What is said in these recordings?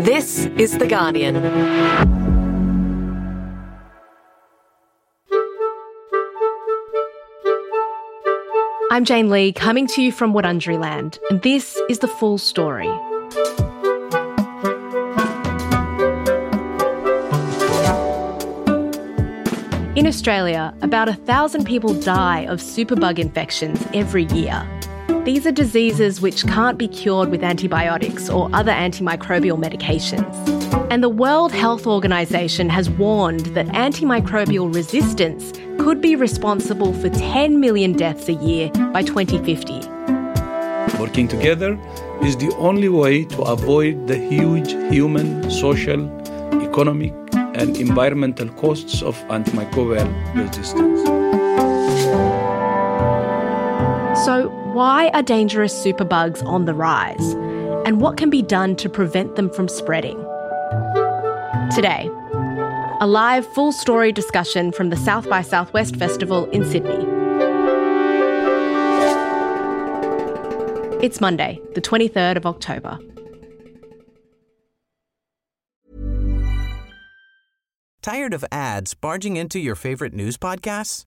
This is The Guardian. I'm Jane Lee, coming to you from Wurundjeri Land, and this is the full story. In Australia, about a thousand people die of superbug infections every year. These are diseases which can't be cured with antibiotics or other antimicrobial medications. And the World Health Organization has warned that antimicrobial resistance could be responsible for 10 million deaths a year by 2050. Working together is the only way to avoid the huge human, social, economic, and environmental costs of antimicrobial resistance. So, why are dangerous superbugs on the rise? And what can be done to prevent them from spreading? Today, a live full story discussion from the South by Southwest Festival in Sydney. It's Monday, the 23rd of October. Tired of ads barging into your favorite news podcasts?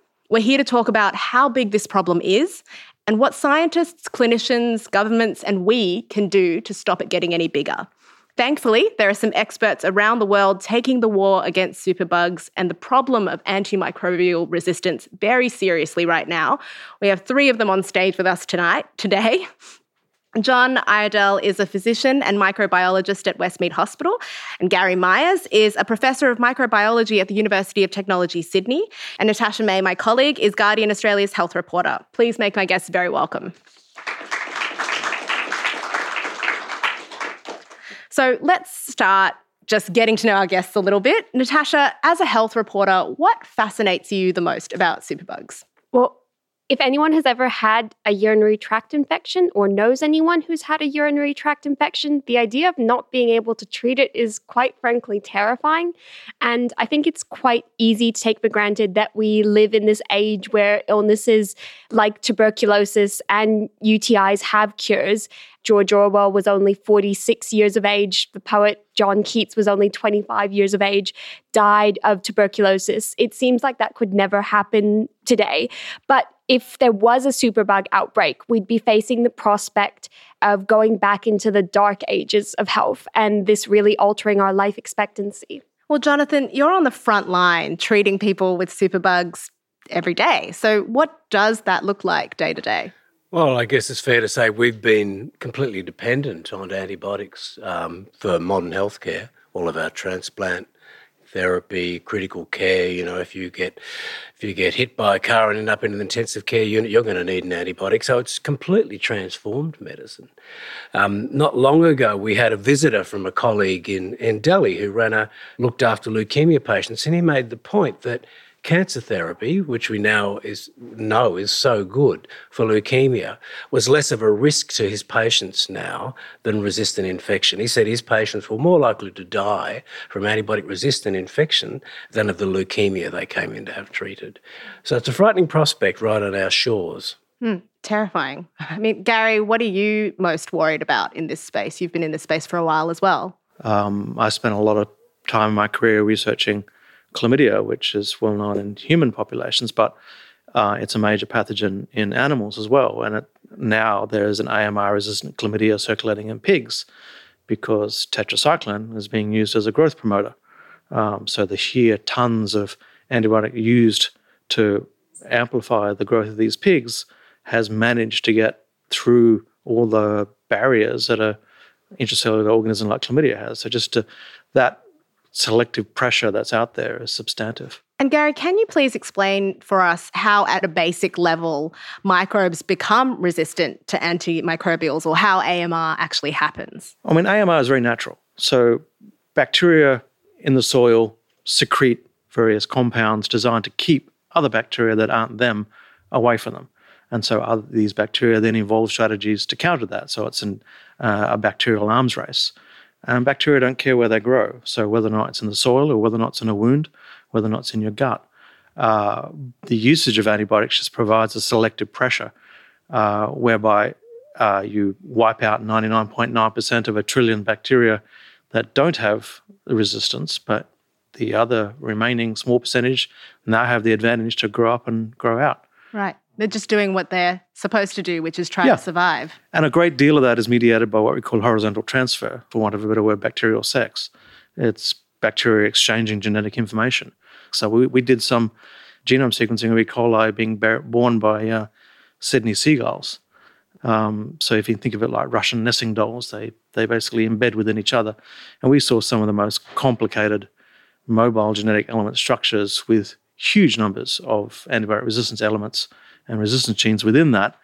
we're here to talk about how big this problem is and what scientists, clinicians, governments, and we can do to stop it getting any bigger. Thankfully, there are some experts around the world taking the war against superbugs and the problem of antimicrobial resistance very seriously right now. We have three of them on stage with us tonight, today. John Iredell is a physician and microbiologist at Westmead Hospital, and Garry Myers is a professor of microbiology at the University of Technology, Sydney. And Natasha May, my colleague, is Guardian Australia's health reporter. Please make my guests very welcome. So let's start just getting to know our guests a little bit. Natasha, as a health reporter, what fascinates you the most about superbugs? Well, if anyone has ever had a urinary tract infection or knows anyone who's had a urinary tract infection, the idea of not being able to treat it is quite frankly terrifying. And I think it's quite easy to take for granted that we live in this age where illnesses like tuberculosis and UTIs have cures. George Orwell was only 46 years of age. The poet John Keats was only 25 years of age, died of tuberculosis. It seems like that could never happen today. But if there was a superbug outbreak, we'd be facing the prospect of going back into the dark ages of health and this really altering our life expectancy. Well, Jonathan, you're on the front line treating people with superbugs every day. So, what does that look like day to day? Well, I guess it's fair to say we've been completely dependent on antibiotics um, for modern healthcare. All of our transplant therapy, critical care. You know, if you get if you get hit by a car and end up in an intensive care unit, you're going to need an antibiotic. So it's completely transformed medicine. Um, not long ago, we had a visitor from a colleague in in Delhi who ran a looked after leukemia patients, and he made the point that cancer therapy, which we now is, know is so good for leukemia, was less of a risk to his patients now than resistant infection. He said his patients were more likely to die from antibiotic resistant infection than of the leukemia they came in to have treated. So it's a frightening prospect right on our shores. Hmm, terrifying. I mean, Garry, what are you most worried about in this space? You've been in this space for a while as well. Um, I spent a lot of time in my career researching chlamydia, which is well known in human populations, but uh, it's a major pathogen in animals as well. And it, now there's an AMR resistant chlamydia circulating in pigs because tetracycline is being used as a growth promoter. Um, so the sheer tons of antibiotic used to amplify the growth of these pigs has managed to get through all the barriers that a intracellular organism like chlamydia has. So just to, that selective pressure that's out there is substantive. And Gary, can you please explain for us how, at a basic level, microbes become resistant to antimicrobials or how AMR actually happens? I mean, AMR is very natural. So, bacteria in the soil secrete various compounds designed to keep other bacteria that aren't them away from them. And so other, these bacteria then evolve strategies to counter that. So it's an, uh, a bacterial arms race. And bacteria don't care where they grow. So whether or not it's in the soil or whether or not it's in a wound, whether or not it's in your gut, uh, the usage of antibiotics just provides a selective pressure uh, whereby uh, you wipe out 99.9% of a trillion bacteria that don't have resistance, but the other remaining small percentage now have the advantage to grow up and grow out. Right. They're just doing what they're supposed to do, which is try Yeah. to survive. And a great deal of that is mediated by what we call horizontal transfer, for want of a better word, bacterial sex. It's bacteria exchanging genetic information. So we, we did some genome sequencing of E. coli being born by uh, Sydney seagulls. Um, so if you think of it like Russian nesting dolls, they, they basically embed within each other. And we saw some of the most complicated mobile genetic element structures with huge numbers of antibiotic resistance elements and resistance genes within that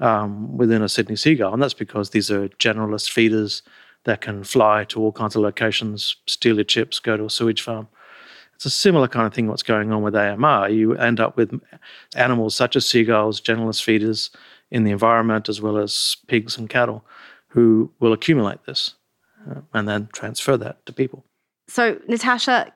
um, within a Sydney seagull. And that's because these are generalist feeders that can fly to all kinds of locations, steal your chips, go to a sewage farm. It's a similar kind of thing what's going on with AMR. You end up with animals such as seagulls, generalist feeders in the environment, as well as pigs and cattle, who will accumulate this uh, and then transfer that to people. So, Natasha,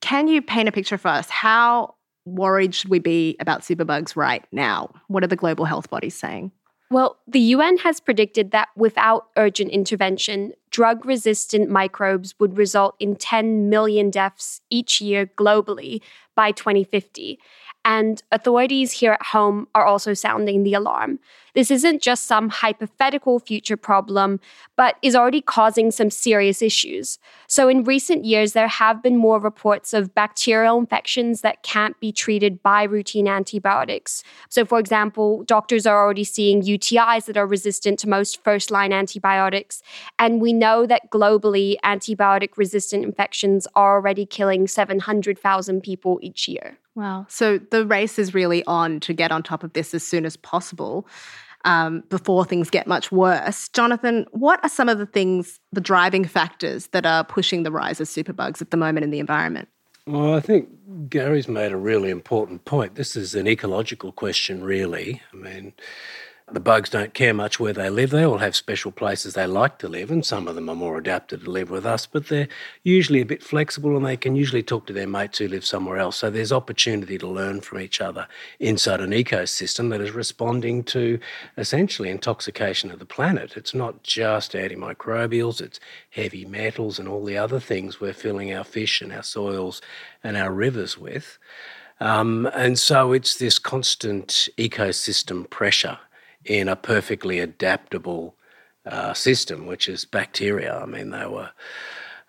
can you paint a picture for us? How worried should we be about superbugs right now? What are the global health bodies saying? Well, the UN has predicted that without urgent intervention, drug resistant microbes would result in 10 million deaths each year globally by 2050. And authorities here at home are also sounding the alarm. This isn't just some hypothetical future problem, but is already causing some serious issues. So, in recent years, there have been more reports of bacterial infections that can't be treated by routine antibiotics. So, for example, doctors are already seeing UTIs that are resistant to most first line antibiotics. And we know that globally, antibiotic resistant infections are already killing 700,000 people each year. Wow. So the race is really on to get on top of this as soon as possible um, before things get much worse. Jonathan, what are some of the things, the driving factors that are pushing the rise of superbugs at the moment in the environment? Well, I think Garry's made a really important point. This is an ecological question, really. I mean, the bugs don't care much where they live. They all have special places they like to live, and some of them are more adapted to live with us, but they're usually a bit flexible and they can usually talk to their mates who live somewhere else. So there's opportunity to learn from each other inside an ecosystem that is responding to essentially intoxication of the planet. It's not just antimicrobials, it's heavy metals and all the other things we're filling our fish and our soils and our rivers with. Um, and so it's this constant ecosystem pressure in a perfectly adaptable uh, system, which is bacteria. I mean, they were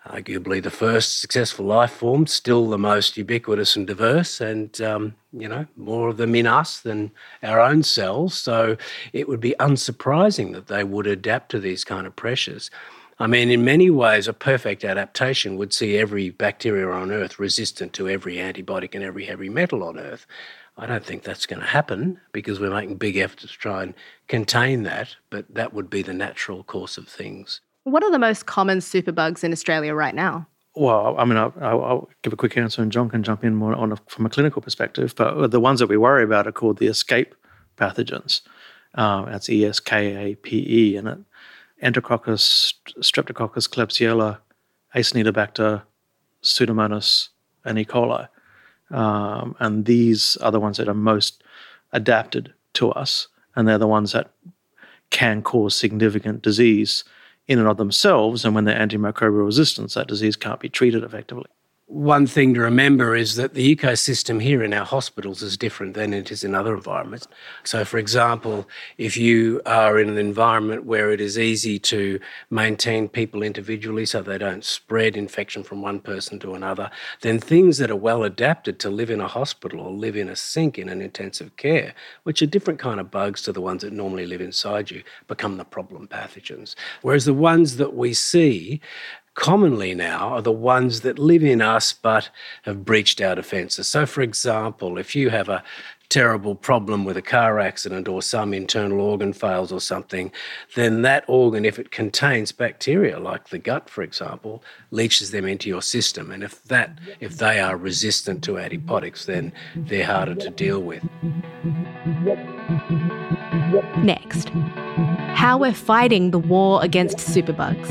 arguably the first successful life form, still the most ubiquitous and diverse, and um, you know more of them in us than our own cells. So it would be unsurprising that they would adapt to these kind of pressures. I mean, in many ways, a perfect adaptation would see every bacteria on Earth resistant to every antibiotic and every heavy metal on Earth. I don't think that's going to happen because we're making big efforts to try and contain that, but that would be the natural course of things. What are the most common superbugs in Australia right now? Well, I mean, I'll, I'll, I'll give a quick answer, and John can jump in more on a, from a clinical perspective. But the ones that we worry about are called the ESKAPE pathogens. Um, that's E S K A P E, and it Enterococcus, Streptococcus, Klebsiella, Acinetobacter, Pseudomonas, and E. coli. Um, and these are the ones that are most adapted to us, and they're the ones that can cause significant disease in and of themselves. And when they're antimicrobial resistance, that disease can't be treated effectively. One thing to remember is that the ecosystem here in our hospitals is different than it is in other environments. So, for example, if you are in an environment where it is easy to maintain people individually so they don't spread infection from one person to another, then things that are well adapted to live in a hospital or live in a sink in an intensive care, which are different kind of bugs to the ones that normally live inside you, become the problem pathogens. Whereas the ones that we see commonly now are the ones that live in us but have breached our defences. So, for example, if you have a terrible problem with a car accident or some internal organ fails or something, then that organ, if it contains bacteria like the gut, for example, leaches them into your system. And if that, if they are resistant to antibiotics, then they're harder to deal with. Next, how we're fighting the war against superbugs.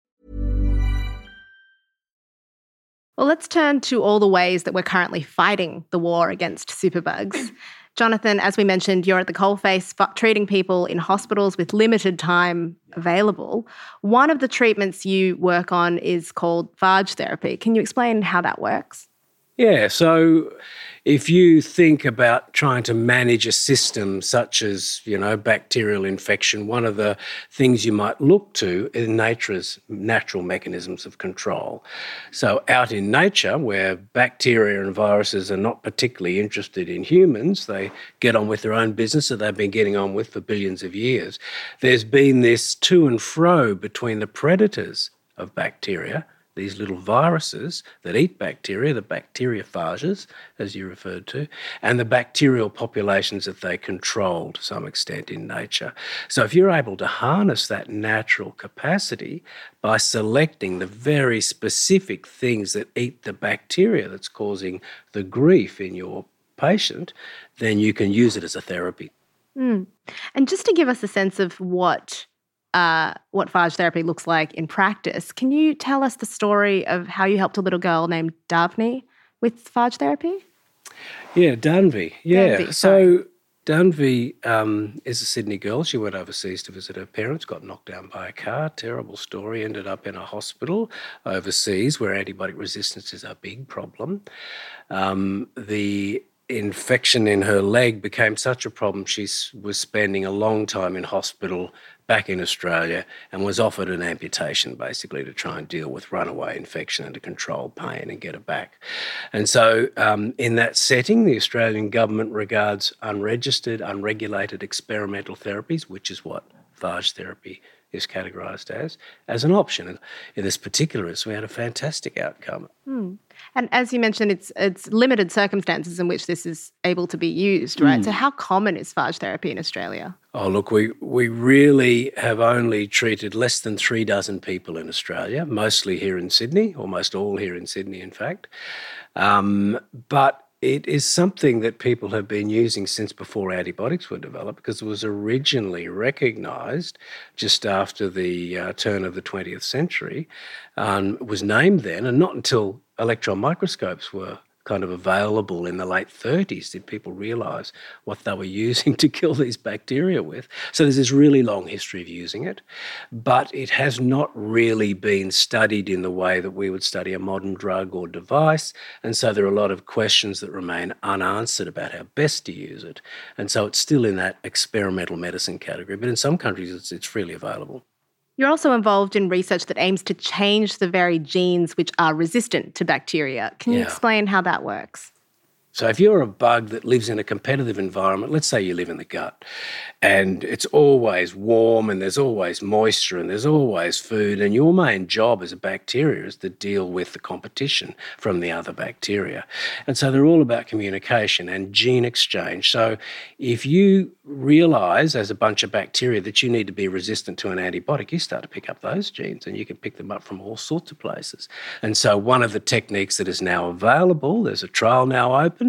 Well, let's turn to all the ways that we're currently fighting the war against superbugs. Jonathan, as we mentioned, you're at the coalface f- treating people in hospitals with limited time available. One of the treatments you work on is called phage therapy. Can you explain how that works? Yeah, so if you think about trying to manage a system such as, you know, bacterial infection, one of the things you might look to is nature's natural mechanisms of control. So out in nature, where bacteria and viruses are not particularly interested in humans, they get on with their own business that they've been getting on with for billions of years. There's been this to and fro between the predators of bacteria these little viruses that eat bacteria, the bacteriophages, as you referred to, and the bacterial populations that they control to some extent in nature. So, if you're able to harness that natural capacity by selecting the very specific things that eat the bacteria that's causing the grief in your patient, then you can use it as a therapy. Mm. And just to give us a sense of what uh, what phage therapy looks like in practice. Can you tell us the story of how you helped a little girl named Davni with phage therapy? Yeah, Danvi. Yeah. Danvi, so Danvi um, is a Sydney girl. She went overseas to visit her parents, got knocked down by a car. Terrible story. Ended up in a hospital overseas where antibiotic resistance is a big problem. Um, the infection in her leg became such a problem, she was spending a long time in hospital back in Australia and was offered an amputation basically to try and deal with runaway infection and to control pain and get it back. And so, um, in that setting, the Australian government regards unregistered, unregulated experimental therapies, which is what phage therapy is categorised as, as an option. In this particular instance, we had a fantastic outcome. Hmm. And as you mentioned, it's it's limited circumstances in which this is able to be used, right? Mm. So how common is phage therapy in Australia? Oh, look, we, we really have only treated less than three dozen people in Australia, mostly here in Sydney, almost all here in Sydney, in fact. Um, but it is something that people have been using since before antibiotics were developed because it was originally recognized just after the uh, turn of the 20th century, um, was named then, and not until electron microscopes were kind of available in the late 30s did people realize what they were using to kill these bacteria with. So there's this really long history of using it, but it has not really been studied in the way that we would study a modern drug or device. And so there are a lot of questions that remain unanswered about how best to use it. And so it's still in that experimental medicine category, but in some countries it's, it's freely available. You're also involved in research that aims to change the very genes which are resistant to bacteria. Can you Yeah. explain how that works? So if you're a bug that lives in a competitive environment, let's say you live in the gut and it's always warm and there's always moisture and there's always food and your main job as a bacteria is to deal with the competition from the other bacteria. And so they're all about communication and gene exchange. So if you realize as a bunch of bacteria that you need to be resistant to an antibiotic, you start to pick up those genes and you can pick them up from all sorts of places. And so one of the techniques that is now available, there's a trial now open,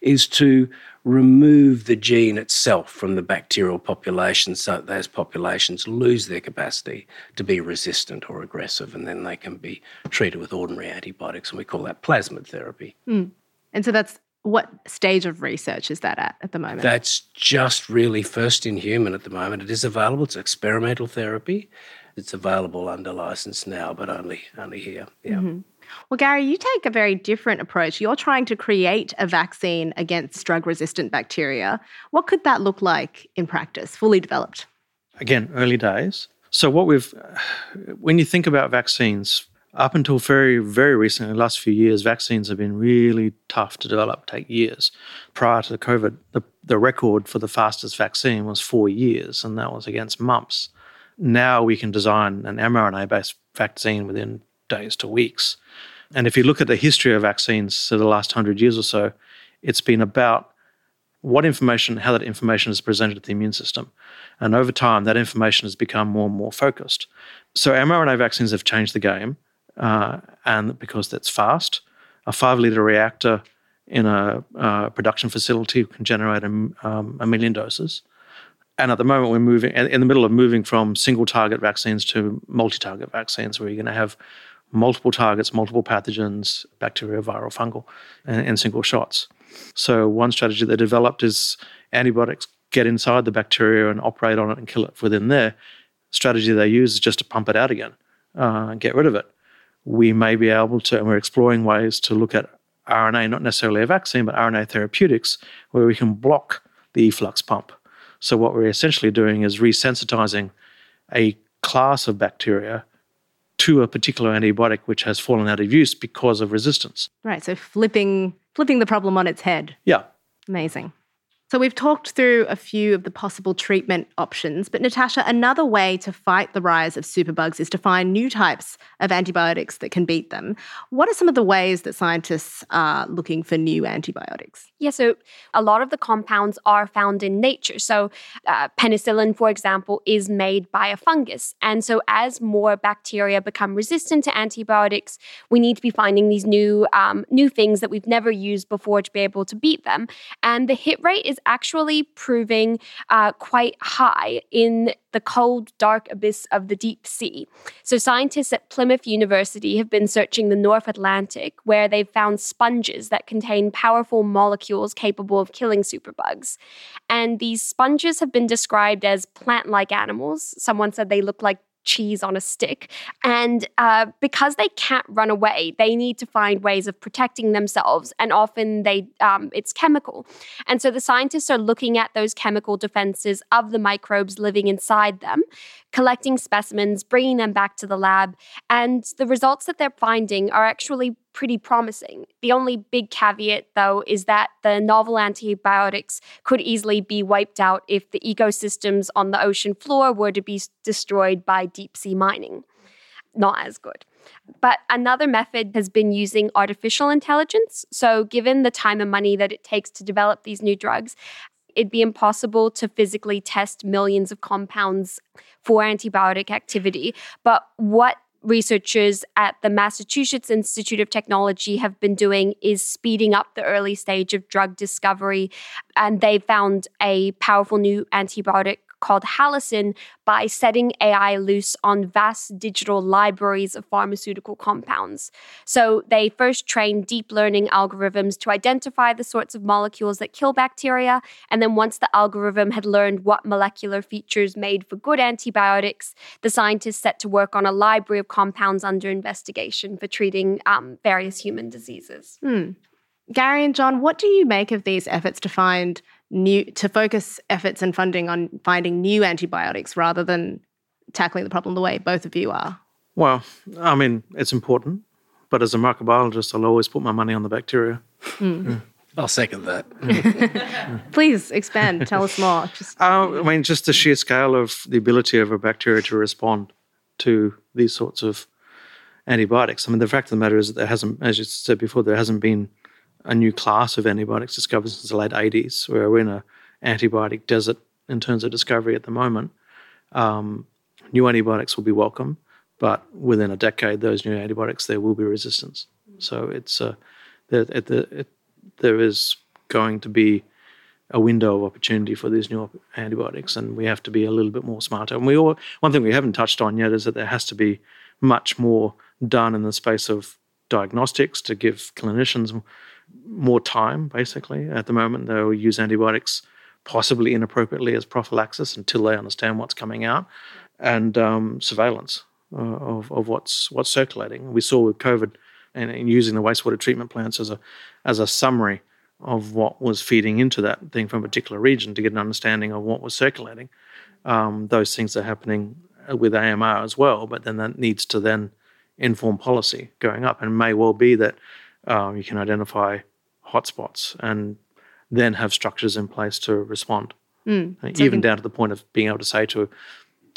is to remove the gene itself from the bacterial population so that those populations lose their capacity to be resistant or aggressive and then they can be treated with ordinary antibiotics and we call that plasmid therapy. Hmm. And so that's what stage of research is that at at the moment? That's just really first in human at the moment. It is available. It's experimental therapy. It's available under license now, but only only here. Yeah. Mm-hmm. Well, Garry, you take a very different approach. You're trying to create a vaccine against drug resistant bacteria. What could that look like in practice, fully developed? again, early days. So, what we've, when you think about vaccines, up until very, very recently, the last few years, vaccines have been really tough to develop, take years. Prior to the COVID, the, the record for the fastest vaccine was four years, and that was against mumps. Now we can design an mRNA based vaccine within days to weeks. And if you look at the history of vaccines for the last hundred years or so, it's been about what information, how that information is presented to the immune system. And over time, that information has become more and more focused. So mRNA vaccines have changed the game, uh, and because that's fast, a five liter reactor in a production facility can generate a, um, a million doses. And at the moment, we're moving in in the middle of moving from single target vaccines to multi target vaccines, where you're going to have multiple targets, multiple pathogens, bacteria, viral, fungal, in, in single shots. So one strategy they developed is antibiotics get inside the bacteria and operate on it and kill it within there. Strategy they use is just to pump it out again uh, get rid of it. We may be able to, and we're exploring ways to look at RNA, not necessarily a vaccine, but RNA therapeutics, where we can block the efflux pump. So what we're essentially doing is resensitizing a class of bacteria to a particular antibiotic which has fallen out of use because of resistance. Right. So flipping flipping the problem on its head. Yeah. Amazing. So we've talked through a few of the possible treatment options, but Natasha, another way to fight the rise of superbugs is to find new types of antibiotics that can beat them. What are some of the ways that scientists are looking for new antibiotics? Yeah, so a lot of the compounds are found in nature. So, uh, penicillin, for example, is made by a fungus. And so, as more bacteria become resistant to antibiotics, we need to be finding these new, um, new things that we've never used before to be able to beat them. And the hit rate is actually proving uh, quite high in the cold, dark abyss of the deep sea. So, scientists at Plymouth University have been searching the North Atlantic, where they've found sponges that contain powerful molecules capable of killing superbugs. And these sponges have been described as plant like animals. Someone said they look like cheese on a stick. And uh, because they can't run away, they need to find ways of protecting themselves. And often they um, it's chemical. And so the scientists are looking at those chemical defenses of the microbes living inside them, collecting specimens, bringing them back to the lab. And the results that they're finding are actually pretty promising. The only big caveat, though, is that the novel antibiotics could easily be wiped out if the ecosystems on the ocean floor were to be destroyed by deep sea mining. Not as good. But another method has been using artificial intelligence. So, given the time and money that it takes to develop these new drugs, it'd be impossible to physically test millions of compounds for antibiotic activity. But what researchers at the Massachusetts Institute of Technology have been doing is speeding up the early stage of drug discovery. And they found a powerful new antibiotic called Halicin by setting AI loose on vast digital libraries of pharmaceutical compounds. So they first trained deep learning algorithms to identify the sorts of molecules that kill bacteria. And then once the algorithm had learned what molecular features made for good antibiotics, the scientists set to work on a library of compounds under investigation for treating um, various human diseases. Hmm. Garry and John, what do you make of these efforts to find new to focus efforts and funding on finding new antibiotics rather than tackling the problem the way both of you are? Well, I mean, it's important, but as a microbiologist, I'll always put my money on the bacteria. Mm. I'll second that. Please expand. Tell us more. Just uh, I mean, just the sheer scale of the ability of a bacteria to respond to these sorts of antibiotics. I mean, the fact of the matter is that there hasn't, as you said before, there hasn't been a new class of antibiotics discovered since the late 80s, where we're in an antibiotic desert in terms of discovery at the moment. Um, new antibiotics will be welcome, but within a decade, those new antibiotics there will be resistance. So it's uh, it, there is going to be a window of opportunity for these new antibiotics, and we have to be a little bit more smarter. And we all, one thing we haven't touched on yet is that there has to be much more done in the space of diagnostics to give clinicians more time, basically. At the moment, they will use antibiotics possibly inappropriately as prophylaxis until they understand what's coming out, and um, surveillance uh, of, of what's what's circulating. We saw with COVID and, and, using the wastewater treatment plants as a as a summary of what was feeding into that thing from a particular region to get an understanding of what was circulating. Um, those things are happening with AMR as well, but then that needs to then inform policy going up, and may well be that uh, you can identify hotspots and then have structures in place to respond. Mm. Even down to the point of being able to say to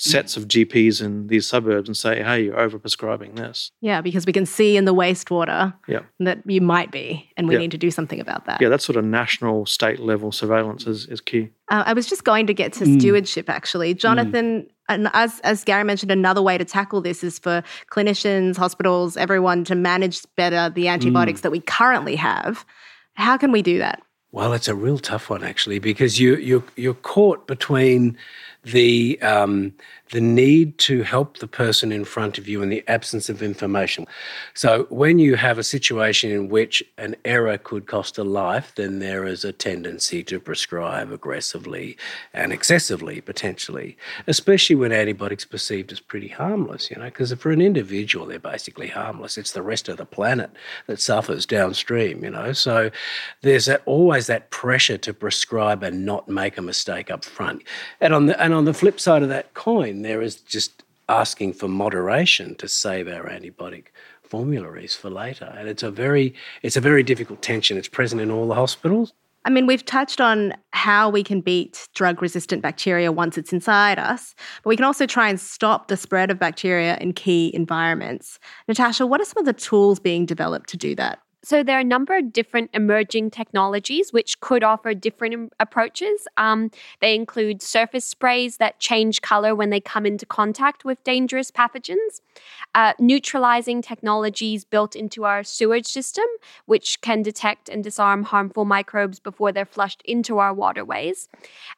sets of GPs in these suburbs and say, hey, you're overprescribing this. Yeah, because we can see in the wastewater yeah. that you might be, and we yeah. need to do something about that. Yeah, that sort of national, state level surveillance is, is key. Uh, I was just going to get to mm. stewardship, actually. Jonathan, mm. and as, as Garry mentioned, another way to tackle this is for clinicians, hospitals, everyone to manage better the antibiotics mm. that we currently have. How can we do that? Well, it's a real tough one actually, because you you're you're caught between the um, the need to help the person in front of you in the absence of information. So, when you have a situation in which an error could cost a life, then there is a tendency to prescribe aggressively and excessively, potentially, especially when antibiotics perceived as pretty harmless, you know, because for an individual, they're basically harmless. It's the rest of the planet that suffers downstream, you know. So, there's that, always that pressure to prescribe and not make a mistake up front. And on the, and on the flip side of that coin, there is just asking for moderation to save our antibiotic formularies for later. And it's a very it's a very difficult tension. It's present in all the hospitals. I mean, we've touched on how we can beat drug resistant bacteria once it's inside us, but we can also try and stop the spread of bacteria in key environments. Natasha, what are some of the tools being developed to do that? So there are a number of different emerging technologies which could offer different approaches. Um, they include surface sprays that change color when they come into contact with dangerous pathogens, uh, neutralizing technologies built into our sewage system, which can detect and disarm harmful microbes before they're flushed into our waterways.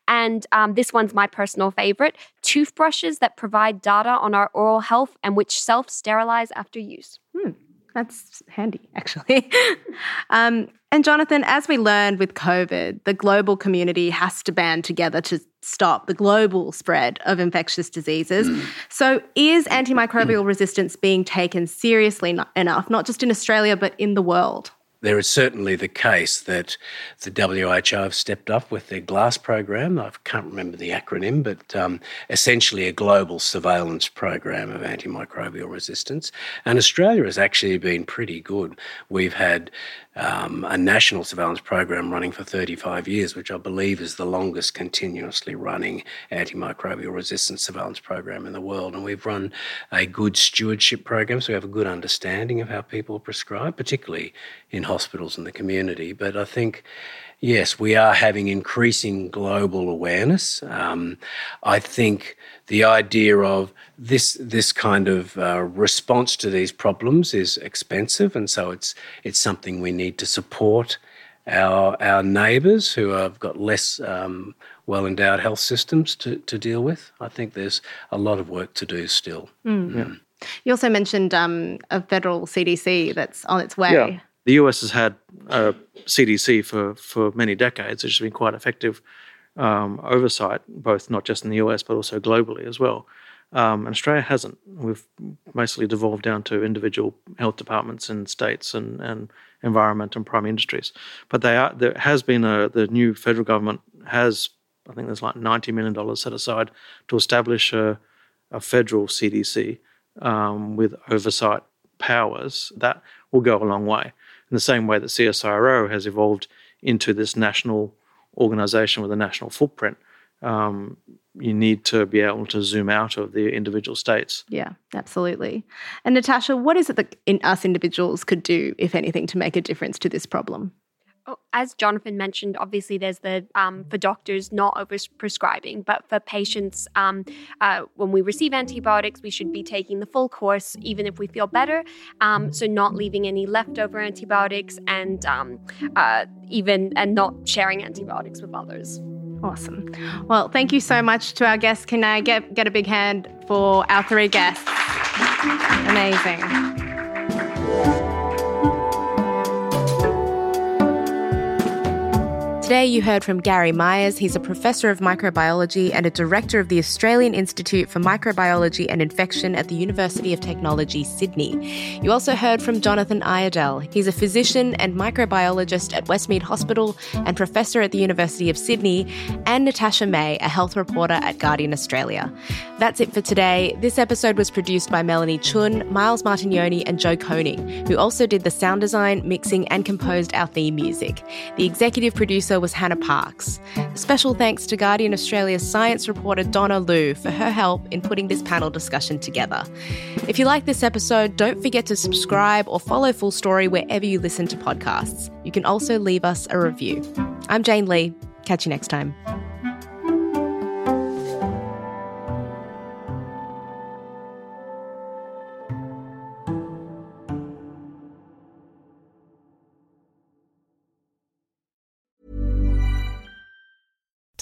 And um, this one's my personal favorite toothbrushes that provide data on our oral health and which self sterilize after use. Hmm. That's handy, actually. um, and Jonathan, as we learned with COVID, the global community has to band together to stop the global spread of infectious diseases. Mm. So, is antimicrobial resistance being taken seriously enough, not just in Australia, but in the world? There is certainly the case that the WHO have stepped up with their GLASS program. I can't remember the acronym, but um, essentially a global surveillance program of antimicrobial resistance. And Australia has actually been pretty good. We've had um, a national surveillance program running for 35 years, which I believe is the longest continuously running antimicrobial resistance surveillance program in the world. And we've run a good stewardship program, so we have a good understanding of how people prescribe, particularly in hospitals and the community. But I think yes, we are having increasing global awareness. Um, I think the idea of this this kind of uh, response to these problems is expensive, and so it's it's something we need to support our our neighbours who have got less um, well endowed health systems to, to deal with. I think there's a lot of work to do still. Mm. You also mentioned um, a federal CDC that's on its way. Yeah. The US has had a CDC for, for many decades, which has been quite effective um, oversight, both not just in the US but also globally as well. Um, and Australia hasn't. We've mostly devolved down to individual health departments in states and, and environment and prime industries. But they are there has been a the new federal government has I think there's like ninety million dollars set aside to establish a, a federal CDC um, with oversight powers that will go a long way. In the same way that CSIRO has evolved into this national organization with a national footprint, um, you need to be able to zoom out of the individual states. Yeah, absolutely. And Natasha, what is it that in us individuals could do, if anything, to make a difference to this problem? Oh, as Jonathan mentioned, obviously there's the um, for doctors not over prescribing, but for patients, um, uh, when we receive antibiotics, we should be taking the full course, even if we feel better. Um, so not leaving any leftover antibiotics, and um, uh, even and not sharing antibiotics with others. Awesome. Well, thank you so much to our guests. Can I get, get a big hand for our three guests? Amazing. Today, you heard from Garry Myers. He's a professor of microbiology and a director of the Australian Institute for Microbiology and Infection at the University of Technology, Sydney. You also heard from Jonathan Iredell. He's a physician and microbiologist at Westmead Hospital and professor at the University of Sydney, and Natasha May, a health reporter at Guardian Australia. That's it for today. This episode was produced by Melanie Chun, Miles Martignoni, and Joe Koning, who also did the sound design, mixing, and composed our theme music. The executive producer was Hannah Parks. Special thanks to Guardian Australia's science reporter Donna Lu for her help in putting this panel discussion together. If you like this episode, don't forget to subscribe or follow Full Story wherever you listen to podcasts. You can also leave us a review. I'm Jane Lee. Catch you next time.